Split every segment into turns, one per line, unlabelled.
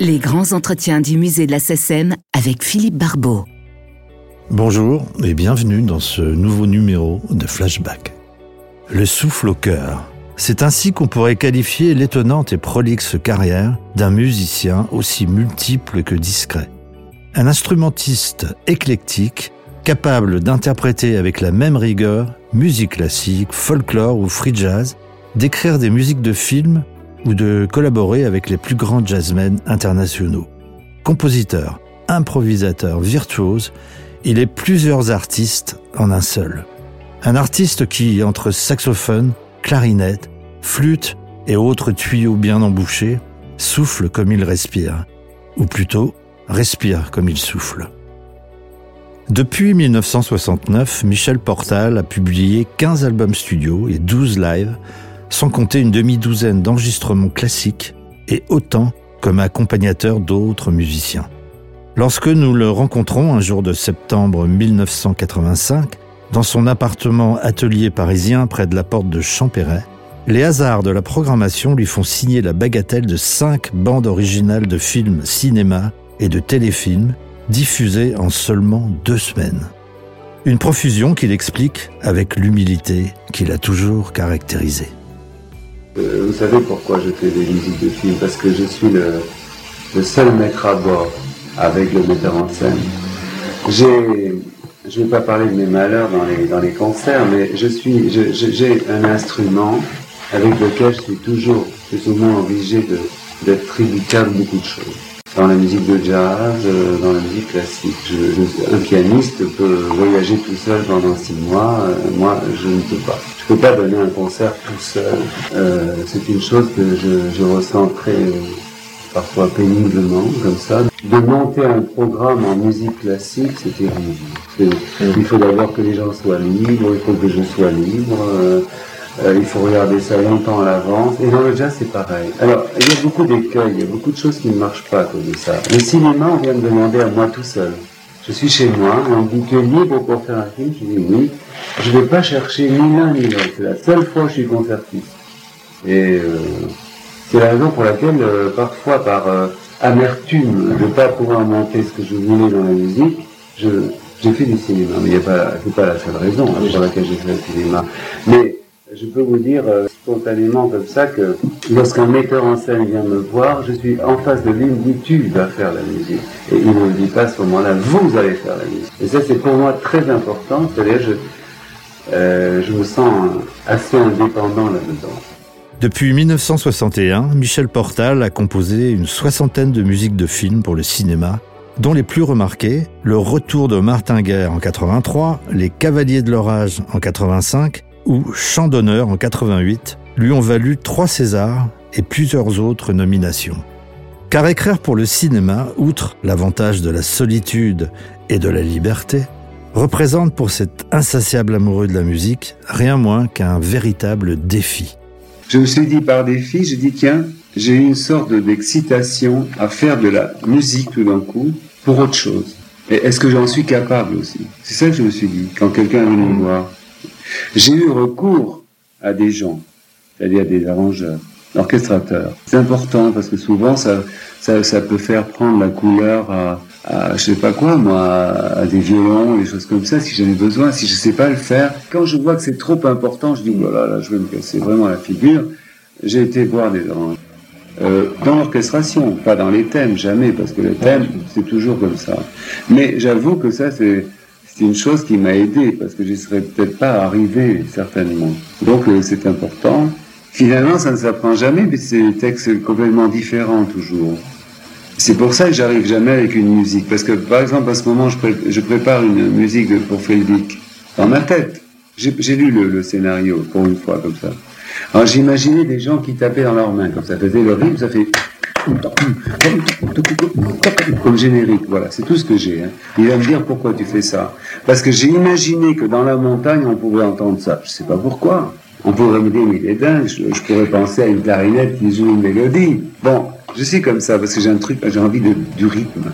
Les grands entretiens du musée de la SSM avec Philippe Barbeau.
Bonjour et bienvenue dans ce nouveau numéro de Flashback. Le souffle au cœur. C'est ainsi qu'on pourrait qualifier l'étonnante et prolixe carrière d'un musicien aussi multiple que discret. Un instrumentiste éclectique, capable d'interpréter avec la même rigueur musique classique, folklore ou free jazz, d'écrire des musiques de films ou de collaborer avec les plus grands jazzmen internationaux. Compositeur, improvisateur, virtuose, il est plusieurs artistes en un seul. Un artiste qui, entre saxophone, clarinette, flûte et autres tuyaux bien embouchés, souffle comme il respire, ou plutôt respire comme il souffle. Depuis 1969, Michel Portal a publié 15 albums studio et 12 lives, sans compter une demi-douzaine d'enregistrements classiques et autant comme accompagnateur d'autres musiciens. Lorsque nous le rencontrons un jour de septembre 1985, dans son appartement atelier parisien près de la porte de Champéret, les hasards de la programmation lui font signer la bagatelle de cinq bandes originales de films cinéma et de téléfilms diffusées en seulement deux semaines. Une profusion qu'il explique avec l'humilité qu'il a toujours caractérisée.
Euh, vous savez pourquoi je fais des musiques de films? Parce que je suis le, seul maître à bord avec le metteur en scène. J'ai, je ne vais pas parler de mes malheurs dans les, dans les concerts, mais je suis, j'ai un instrument avec lequel je suis toujours plus ou moins obligé d'être tributaire de beaucoup de choses. Dans la musique de jazz, euh, dans la musique classique. un pianiste peut voyager tout seul pendant six mois, euh, moi je ne peux pas. Je ne peux pas donner un concert tout seul. Euh, c'est une chose que je, je ressens très parfois péniblement comme ça. De monter un programme en musique classique, c'est terrible. Il faut d'abord que les gens soient libres, il faut que je sois libre. Euh, il faut regarder ça longtemps à l'avance. Et dans le jazz, c'est pareil. Alors, il y a beaucoup d'écueils, il y a beaucoup de choses qui ne marchent pas à cause de ça. Le cinéma, on vient me demander à moi tout seul. Je suis chez moi, on me dit que libre pour faire un film, je dis oui. Je ne vais pas chercher ni l'un ni l'autre. C'est la seule fois que je suis concertiste. Et euh, c'est la raison pour laquelle, euh, parfois, par amertume de ne pas pouvoir monter ce que je voulais dans la musique, je, j'ai fait du cinéma. Mais il n'est pas, c'est pas la seule raison hein, pour laquelle j'ai fait le cinéma. Mais je peux vous dire euh, spontanément comme ça que lorsqu'un metteur en scène vient me voir, je suis en face de lui, il tu vas faire la musique. Et il ne me dit pas à ce moment-là, vous allez faire la musique. Et ça, c'est pour moi très important. C'est-à-dire, je, euh, je me sens assez indépendant là-dedans.
Depuis 1961, Michel Portal a composé une soixantaine de musiques de films pour le cinéma, dont les plus remarquées, Le Retour de Martin Guerre en 83, Les Cavaliers de l'Orage en 85 ou Chant d'honneur en 88 lui ont valu trois Césars et plusieurs autres nominations. Car écrire pour le cinéma, outre l'avantage de la solitude et de la liberté, représente pour cet insatiable amoureux de la musique rien moins qu'un véritable défi.
Je me suis dit par défi, je dis tiens, j'ai une sorte d'excitation à faire de la musique tout d'un coup pour autre chose. Et est-ce que j'en suis capable aussi? C'est ça que je me suis dit quand quelqu'un est venu me voir. J'ai eu recours à des gens, c'est-à-dire des arrangeurs, orchestrateurs. C'est important parce que souvent ça, ça, peut faire prendre la couleur à, à je sais pas quoi moi, à, des violons, des choses comme ça si j'en ai besoin, si je sais pas le faire. Quand je vois que c'est trop important, je dis voilà, oh là, je vais me casser vraiment la figure. J'ai été voir des arrangeurs. Euh, dans l'orchestration, pas dans les thèmes, jamais, parce que les thèmes, c'est toujours comme ça. Mais j'avoue que ça, c'est c'est une chose qui m'a aidé parce que je serais peut-être pas arrivé certainement. Donc euh, c'est important. Finalement, ça ne s'apprend jamais, mais c'est des textes complètement différents toujours. C'est pour ça que j'arrive jamais avec une musique. Parce que, par exemple, à ce moment, je, prépare une musique pour Feldic dans ma tête. J'ai lu le, scénario pour une fois comme ça. Alors j'imaginais des gens qui tapaient dans leurs mains comme ça. faisait le rythme, ça fait comme générique, voilà, c'est tout ce que j'ai. Hein. Il va me dire pourquoi tu fais ça. Parce que j'ai imaginé que dans la montagne, on pouvait entendre ça. Je sais pas pourquoi. On pourrait me dire, mais il est dingue, je, pourrais penser à une clarinette qui joue une mélodie. Bon, je suis comme ça parce que j'ai un truc, j'ai envie de, du rythme.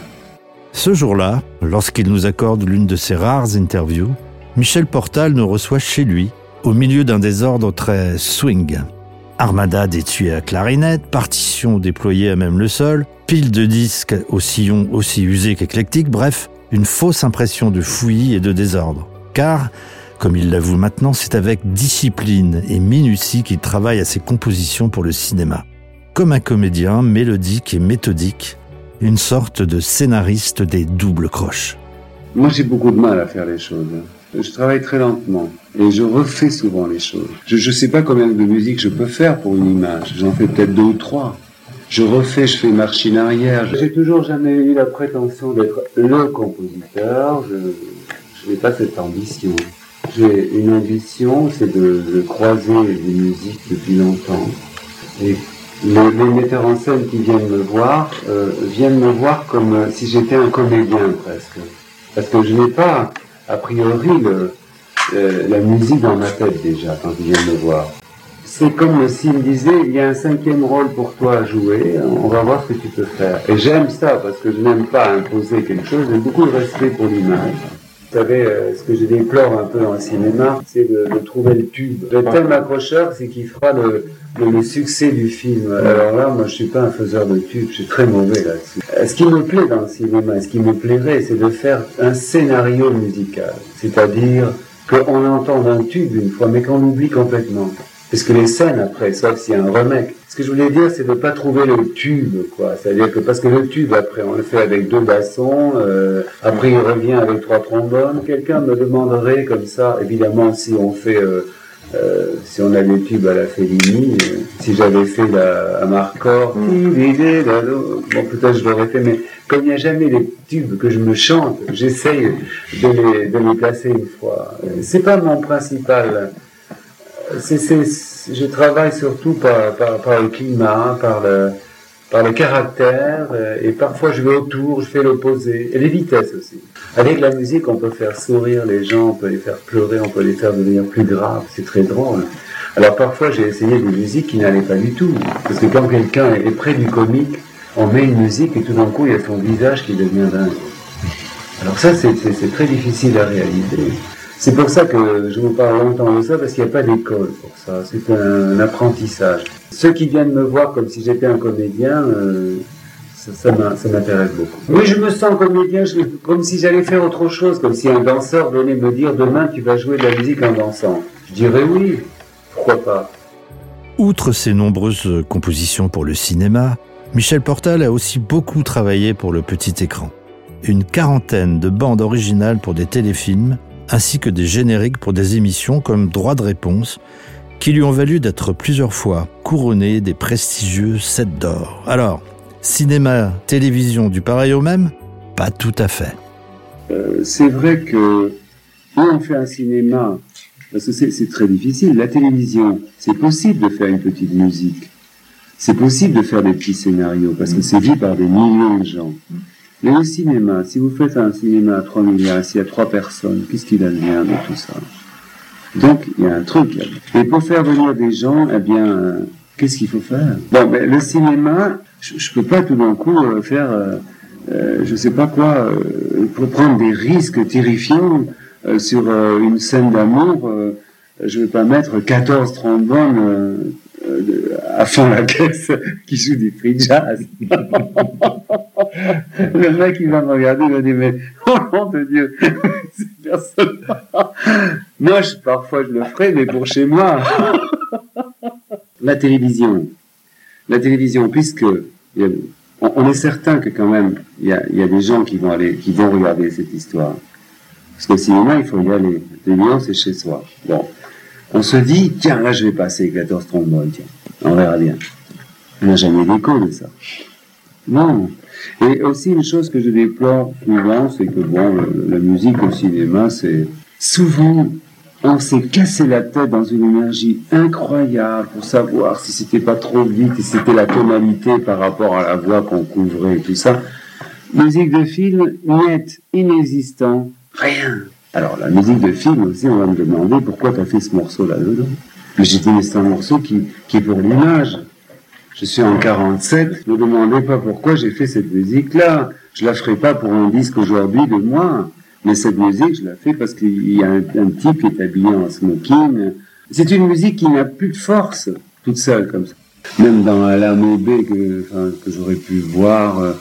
Ce jour-là, lorsqu'il nous accorde l'une de ses rares interviews, Michel Portal nous reçoit chez lui, au milieu d'un désordre très swing. Armada d'étuis à clarinette, partition déployée à même le sol, pile de disques au sillon aussi usé qu'éclectique, bref, une fausse impression de fouillis et de désordre. Car, comme il l'avoue maintenant, c'est avec discipline et minutie qu'il travaille à ses compositions pour le cinéma. Comme un comédien mélodique et méthodique, une sorte de scénariste des doubles croches.
Moi, j'ai beaucoup de mal à faire les choses. Je travaille très lentement et je refais souvent les choses. Je ne sais pas combien de musique je peux faire pour une image. J'en fais peut-être deux ou trois. Je refais, je fais machine arrière. J'ai toujours jamais eu la prétention d'être le compositeur. Je, n'ai pas cette ambition. J'ai une ambition, c'est de, croiser les musiques depuis longtemps. Et les, metteurs en scène qui viennent me voir euh, viennent me voir comme si j'étais un comédien presque. Parce que je n'ai pas a priori la musique dans ma tête déjà quand ils viennent me voir. C'est comme s'il me disait, il y a un cinquième rôle pour toi à jouer, on va voir ce que tu peux faire. Et j'aime ça parce que je n'aime pas imposer quelque chose, j'ai beaucoup de respect pour l'image. Vous savez, euh, ce que je déplore un peu le cinéma, c'est de, trouver le tube. Le thème accrocheur, c'est qui fera le, le, succès du film. Alors là, moi, je suis pas un faiseur de tube, je suis très mauvais là-dessus. Euh, ce qui me plaît dans le cinéma, ce qui me plairait, c'est de faire un scénario musical. C'est-à-dire qu'on entend un tube une fois, mais qu'on oublie complètement. Parce que les scènes après, sauf s'il y a un remake. Ce que je voulais dire, c'est de ne pas trouver le tube, quoi. C'est-à-dire que parce que le tube, après, on le fait avec deux bassons, euh, après il revient avec trois trombones. Quelqu'un me demanderait comme ça, évidemment, si on fait, euh, euh, si on a des tubes à la Fellini, si j'avais fait la, à Marcor, bon, peut-être je l'aurais fait, mais comme il n'y a jamais les tubes que je me chante, j'essaye de les, de les placer une fois. C'est pas mon principal je travaille surtout par, le climat, par le, par le caractère, euh, et parfois je vais autour, je fais l'opposé, et les vitesses aussi. Avec la musique, on peut faire sourire les gens, on peut les faire pleurer, on peut les faire devenir plus graves, c'est très drôle. Alors parfois j'ai essayé des musiques qui n'allaient pas du tout, parce que quand quelqu'un est près du comique, on met une musique et tout d'un coup il y a son visage qui devient dingue. Alors ça c'est très difficile à réaliser. C'est pour ça que je vous parle longtemps de ça, parce qu'il n'y a pas d'école pour ça. C'est un, apprentissage. Ceux qui viennent me voir comme si j'étais un comédien, euh, ça, m'intéresse beaucoup. Oui, je me sens comédien, comme si j'allais faire autre chose, comme si un danseur venait me dire demain tu vas jouer de la musique en dansant. Je dirais oui, pourquoi pas.
Outre ses nombreuses compositions pour le cinéma, Michel Portal a aussi beaucoup travaillé pour le petit écran. Une quarantaine de bandes originales pour des téléfilms, ainsi que des génériques pour des émissions comme Droit de réponse, qui lui ont valu d'être plusieurs fois couronné des prestigieux 7 d'or. Alors, cinéma, télévision, du pareil au même? Pas tout à fait.
Euh, c'est vrai que on fait un cinéma, parce que c'est très difficile, la télévision, c'est possible de faire une petite musique. C'est possible de faire des petits scénarios, parce que c'est vu par des millions de gens. Mais le cinéma, si vous faites un cinéma à 3 milliards, s'il y a 3 personnes, qu'est-ce qu'il advient de tout ça? Donc, il y a un truc. Et pour faire venir des gens, eh bien, euh, qu'est-ce qu'il faut faire? Bon, le cinéma, je ne peux pas tout d'un coup euh, faire, euh, je sais pas quoi, pour prendre des risques terrifiants sur une scène d'amour. je ne vais pas mettre 14 trombones à fond la caisse qui joue du free jazz. le mec, il va me regarder, il va dire, mais, oh nom de Dieu, personne. moi, je, parfois, je le ferai, mais pour chez moi. la télévision. La télévision, puisque on, est certain que quand même, il y a, des gens qui vont aller, qui vont regarder cette histoire. Parce que cinéma, il faut y aller. La c'est chez soi. Bon. On se dit, tiens, là, je vais passer 14 trombones, tiens. On verra bien. On n'a jamais d'écho de ça. Non. Et aussi une chose que je déplore souvent, c'est que bon, la musique au cinéma, c'est souvent on s'est cassé la tête dans une énergie incroyable pour savoir si c'était pas trop vite, si c'était la tonalité par rapport à la voix qu'on couvrait et tout ça. Musique de film, net, inexistant, rien. Alors la musique de film aussi, on va me demander pourquoi tu as fait ce morceau là-dedans. Mais j'ai dit, mais c'est un morceau qui, qui est pour l'image. Je suis en 47, ne me demandez pas pourquoi j'ai fait cette musique-là. Je la ferai pas pour un disque aujourd'hui de moi. Mais cette musique, je la fais parce qu'il y a un, type qui est habillé en smoking. C'est une musique qui n'a plus de force. toute seule comme ça. Même dans la B que, que j'aurais pu voir, euh,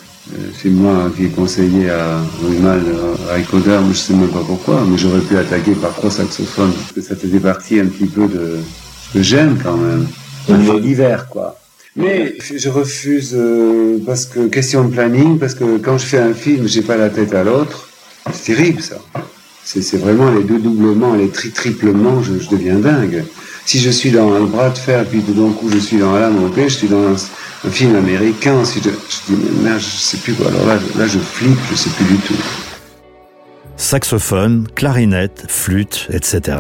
c'est moi qui ai conseillé à Rumal, à Ecoder, mais je sais même pas pourquoi, mais j'aurais pu attaquer par trois saxophones, parce que ça faisait partie un petit peu de ce que j'aime quand même. Un d'hiver, quoi. Mais je refuse euh, parce que question de planning, parce que quand je fais un film, j'ai pas la tête à l'autre. C'est terrible ça. C'est vraiment les deux doublements, les tri triplements, je, deviens dingue. Si je suis dans un bras de fer, puis tout d'un coup je suis dans la montée, je suis dans un, film américain, si je, je dis mais merde, je sais plus quoi. Alors là, là je flippe, je sais plus du tout.
Saxophone, clarinette, flûte, etc.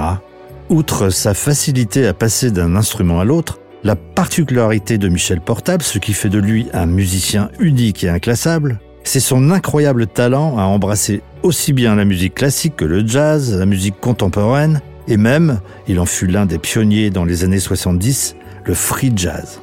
Outre sa facilité à passer d'un instrument à l'autre, la particularité de Michel Portable, ce qui fait de lui un musicien unique et inclassable, c'est son incroyable talent à embrasser aussi bien la musique classique que le jazz, la musique contemporaine, et même, il en fut l'un des pionniers dans les années 70, le free jazz.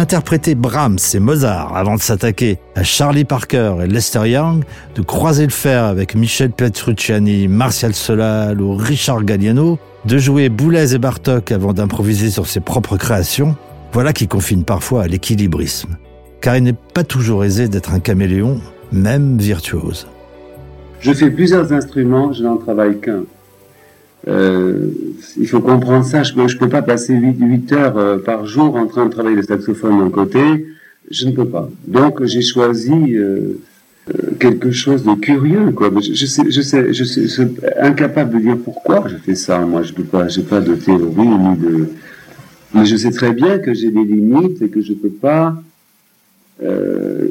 Interpréter Brahms et Mozart avant de s'attaquer à Charlie Parker et Lester Young, de croiser le fer avec Michel Petrucciani, Martial Solal ou Richard Galliano, de jouer Boulez et Bartok avant d'improviser sur ses propres créations, voilà qui confine parfois à l'équilibrisme. Car il n'est pas toujours aisé d'être un caméléon, même virtuose.
Je fais plusieurs instruments, je n'en travaille qu'un. Euh, il faut comprendre ça, je ne peux pas passer 8, heures euh, par jour en train de travailler le saxophone d'un côté, je ne peux pas. Donc j'ai choisi euh, quelque chose de curieux, quoi. Je, je, sais, je sais, je suis incapable de dire pourquoi je fais ça. Moi, je peux pas, j'ai pas de théorie ni de. Mais je sais très bien que j'ai des limites et que je peux pas. Euh,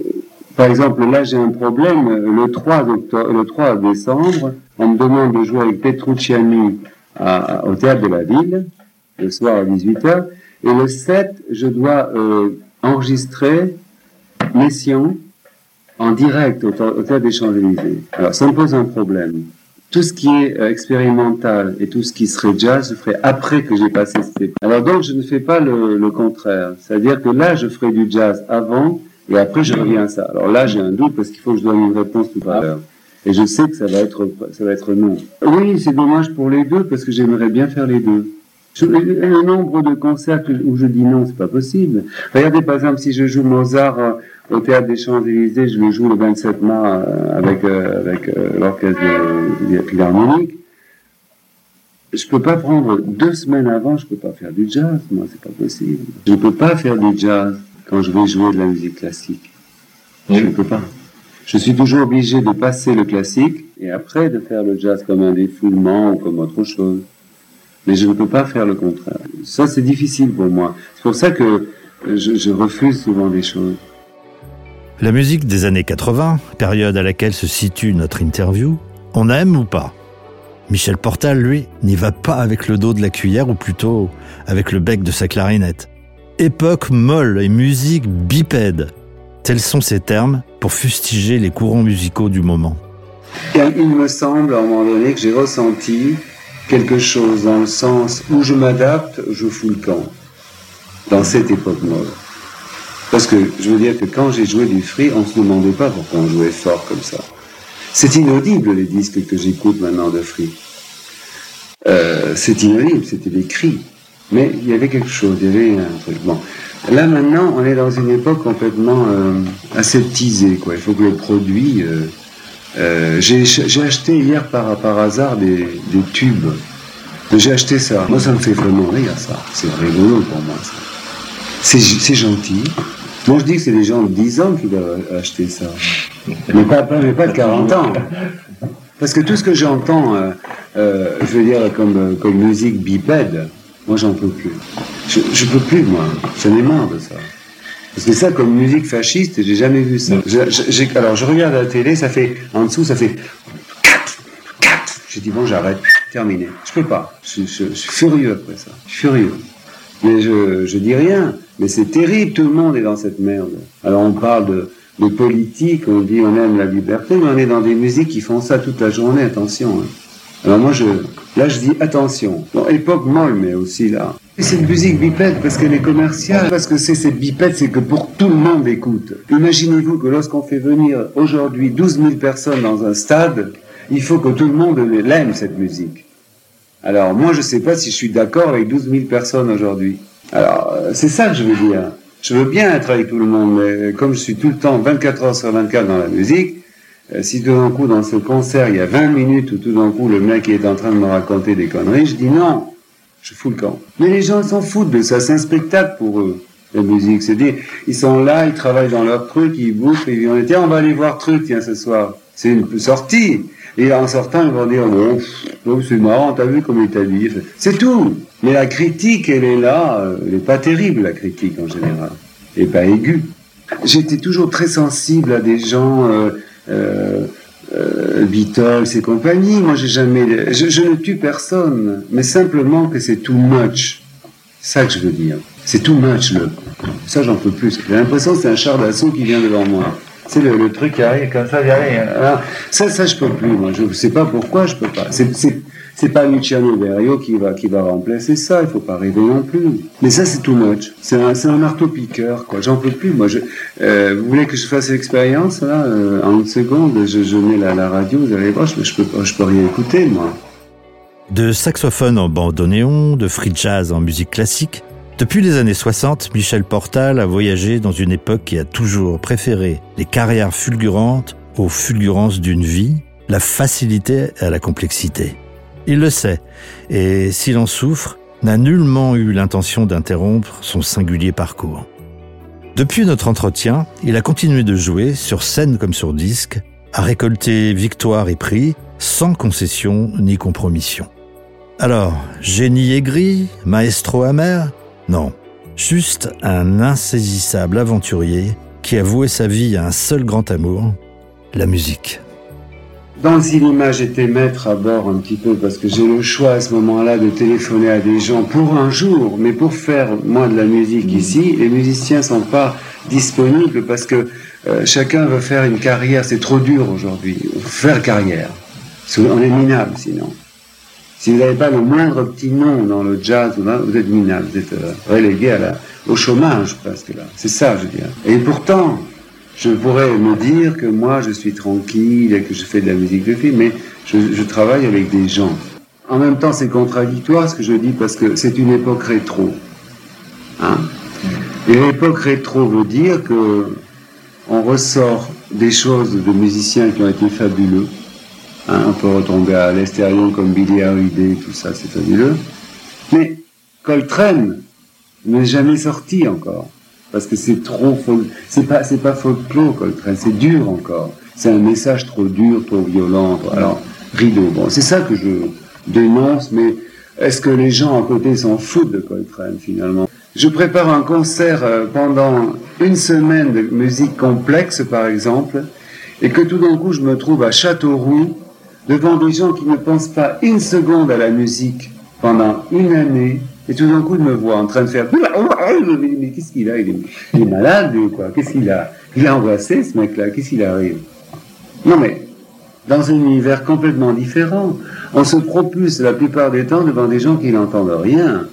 par exemple, là, j'ai un problème. Le 3, le 3 décembre, on me demande de jouer avec Petrucciani à, au théâtre de la ville le soir à 18h. Et le 7, je dois euh, enregistrer Messiaen en direct au, Théâtre des Champs-Élysées. Alors, ça me pose un problème. Tout ce qui est euh, expérimental et tout ce qui serait jazz, je ferai après que j'ai passé cette. Alors donc, je ne fais pas le, le contraire. C'est-à-dire que là, je ferai du jazz avant et après, je reviens à ça. Alors là, j'ai un doute parce qu'il faut que je donne une réponse tout à l'heure. Et je sais que ça va être, ça va être non. Oui, c'est dommage pour les deux parce que j'aimerais bien faire les deux. Un nombre de concerts où je dis non, c'est pas possible. Regardez par exemple si je joue Mozart euh, au théâtre des Champs-Élysées, je le joue le 27 mars euh, avec euh, avec l'orchestre de philharmonique. Je peux pas prendre deux semaines avant, je peux pas faire du jazz, moi c'est pas possible. Je peux pas faire du jazz quand je vais jouer de la musique classique. Je ne peux pas. Je suis toujours obligé de passer le classique et après de faire le jazz comme un défoulement ou comme autre chose. Mais je ne peux pas faire le contraire. Ça, c'est difficile pour moi. C'est pour ça que je, je, refuse souvent des choses.
La musique des années 80, période à laquelle se situe notre interview, on aime ou pas? Michel Portal, lui, n'y va pas avec le dos de la cuillère ou plutôt avec le bec de sa clarinette. Époque molle et musique bipède. Tels sont ces termes pour fustiger les courants musicaux du moment.
Il me semble à un moment donné que j'ai ressenti quelque chose dans le sens où je m'adapte, je fous le camp. Dans cette époque molle. Parce que je veux dire que quand j'ai joué du free, on ne se demandait pas pourquoi on jouait fort comme ça. C'est inaudible les disques que j'écoute maintenant de free. Euh, c'est inaudible, c'était des cris. Mais il y avait quelque chose, il y avait un truc. Bon. Là maintenant, on est dans une époque complètement euh, aseptisée. Quoi. Il faut que le produit. Euh, euh, j'ai acheté hier par, hasard des, des tubes. J'ai acheté ça. Moi, ça me fait vraiment rire, ça. C'est rigolo pour moi, ça. C'est gentil. Moi, je dis que c'est des gens de 10 ans qui doivent acheter ça. Mais pas, pas, pas de 40 ans. Parce que tout ce que j'entends, je veux dire, comme musique bipède, moi, j'en peux plus. Je, je peux plus, moi. J'en ai marre de ça. Parce que ça, comme musique fasciste, j'ai jamais vu ça. alors, je regarde la télé, ça fait, en dessous, ça fait 4, 4. J'ai dit, bon, j'arrête, terminé. Je peux pas. Je, je, suis furieux après ça. Je suis furieux. Mais je, je dis rien. Mais c'est terrible, tout le monde est dans cette merde. Alors, on parle de, de politique, on dit on aime la liberté, mais on est dans des musiques qui font ça toute la journée, attention. Hein. Alors moi, je, là, je dis attention. Bon, époque molle, mais aussi là. Et cette musique bipède parce qu'elle est commerciale, parce que c'est cette bipède, c'est que pour tout le monde écoute. Imaginez-vous que lorsqu'on fait venir aujourd'hui 12 000 personnes dans un stade, il faut que tout le monde l'aime, cette musique. Alors moi, je sais pas si je suis d'accord avec 12 000 personnes aujourd'hui. Alors, euh, c'est ça que je veux dire. Je veux bien être avec tout le monde, mais comme je suis tout le temps 24 heures sur 24 dans la musique, euh, si tout d'un coup dans ce concert il y a 20 minutes où tout d'un coup le mec est en train de me raconter des conneries, je dis non, je fous le camp. Mais les gens s'en foutent de ça, c'est un spectacle pour eux. La musique, c'est dire, ils sont là, ils travaillent dans leur truc, ils bouffent, et ils dire, on va aller voir truc, tiens, ce soir. C'est une sortie. Et en sortant, ils vont dire, bon, c'est marrant, t'as vu comme il t'a dit. C'est tout. Mais la critique, elle est là, euh, elle n'est pas terrible, la critique en général. Et pas aiguë. J'étais toujours très sensible à des gens, euh, Beatles et compagnie. Moi, j'ai jamais, je, je, ne tue personne, mais simplement que c'est too much. C'est ça que je veux dire. C'est too much, le. Ça, j'en peux plus. J'ai l'impression que c'est un char d'assaut qui vient devant moi. C'est le, le, truc qui arrive comme ça, arrive. Alors, ça, ça, je peux plus. Moi, je sais pas pourquoi je peux pas. C'est, c'est, pas Luciano Berio qui va, qui va remplacer ça. Il faut pas rêver non plus. Mais ça, c'est too much. C'est un, c'est un marteau piqueur, quoi. J'en peux plus. Moi, euh, vous voulez que je fasse l'expérience là euh, en une seconde? Je, je mets la, la radio. Vous allez voir, je, je peux, je peux rien écouter, moi.
De saxophone en bandoneon, de free jazz en musique classique, depuis les années 60, Michel Portal a voyagé dans une époque qui a toujours préféré les carrières fulgurantes aux fulgurances d'une vie, la facilité à la complexité. Il le sait, et s'il en souffre, n'a nullement eu l'intention d'interrompre son singulier parcours. Depuis notre entretien, il a continué de jouer, sur scène comme sur disque, à récolter victoires et prix, sans concession ni compromission. Alors, génie aigri, maestro amer, non, juste un insaisissable aventurier qui a voué sa vie à un seul grand amour, la musique.
Dans cinéma, j'étais maître à bord un petit peu parce que j'ai le choix à ce moment-là de téléphoner à des gens pour un jour, mais pour faire moi de la musique ici, les musiciens sont pas disponibles parce que euh, chacun veut faire une carrière, c'est trop dur aujourd'hui, faire carrière. On est minable sinon. Si vous n'avez pas le moindre petit nom dans le jazz, vous êtes minable, vous êtes euh, relégué à la, au chômage presque là. C'est ça, je veux dire. Et pourtant, je pourrais me dire que moi, je suis tranquille et que je fais de la musique de film, mais je, travaille avec des gens. En même temps, c'est contradictoire ce que je dis parce que c'est une époque rétro. Hein et l'époque rétro veut dire que on ressort des choses de musiciens qui ont été fabuleux Hein, on peut retomber à l'extérieur comme Billy Holiday, tout ça, c'est fabuleux. Mais Coltrane n'est jamais sorti encore. Parce que c'est trop c'est pas, c'est pas folklore Coltrane, c'est dur encore. C'est un message trop dur, trop violent. Alors, rideau. Bon, c'est ça que je dénonce, mais est-ce que les gens à côté s'en foutent de Coltrane finalement? Je prépare un concert euh, pendant une semaine de musique complexe, par exemple, et que tout d'un coup je me trouve à Châteauroux, devant des gens qui ne pensent pas une seconde à la musique pendant une année, et tout d'un coup de me voir en train de faire mais qu'est-ce qu'il a? Il est, malade ou quoi? Qu'est-ce qu'il a? Il a embrassé ce mec-là, qu'est-ce qu'il arrive? Non mais dans un univers complètement différent, on se propulse la plupart des temps devant des gens qui n'entendent rien,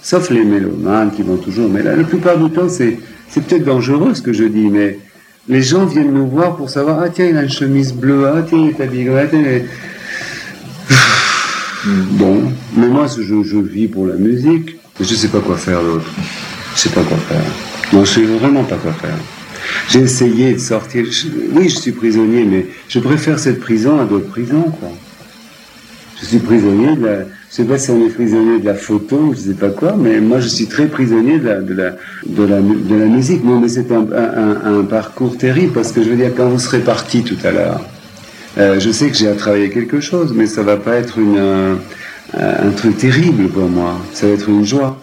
sauf les mélomanes qui vont toujours. Mais là, la plupart du temps, c'est peut-être dangereux ce que je dis, mais les gens viennent nous voir pour savoir, ah tiens, il a une chemise bleue, ah tiens, il est habillé, ah, tiens, Bon, mais moi, je, je vis pour la musique, mais je sais pas quoi faire d'autre. Je sais pas quoi faire. Non, je sais vraiment pas quoi faire. J'ai essayé de sortir. oui, je suis prisonnier, mais je préfère cette prison à d'autres prisons, quoi. Je suis prisonnier de la, je sais pas si on est prisonnier de la photo, je sais pas quoi, mais moi je suis très prisonnier de la, de la, de la, de la musique. Non, mais c'est un, un, un, parcours terrible parce que je veux dire, quand vous serez parti tout à l'heure, euh, je sais que j'ai à travailler quelque chose, mais ça va pas être une, un, un truc terrible pour moi. Ça va être une joie.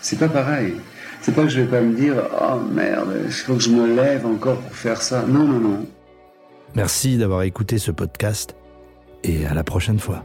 C'est pas pareil. C'est pas que je vais pas me dire, oh merde, il faut que je me lève encore pour faire ça. Non, non, non.
Merci d'avoir écouté ce podcast et à la prochaine fois.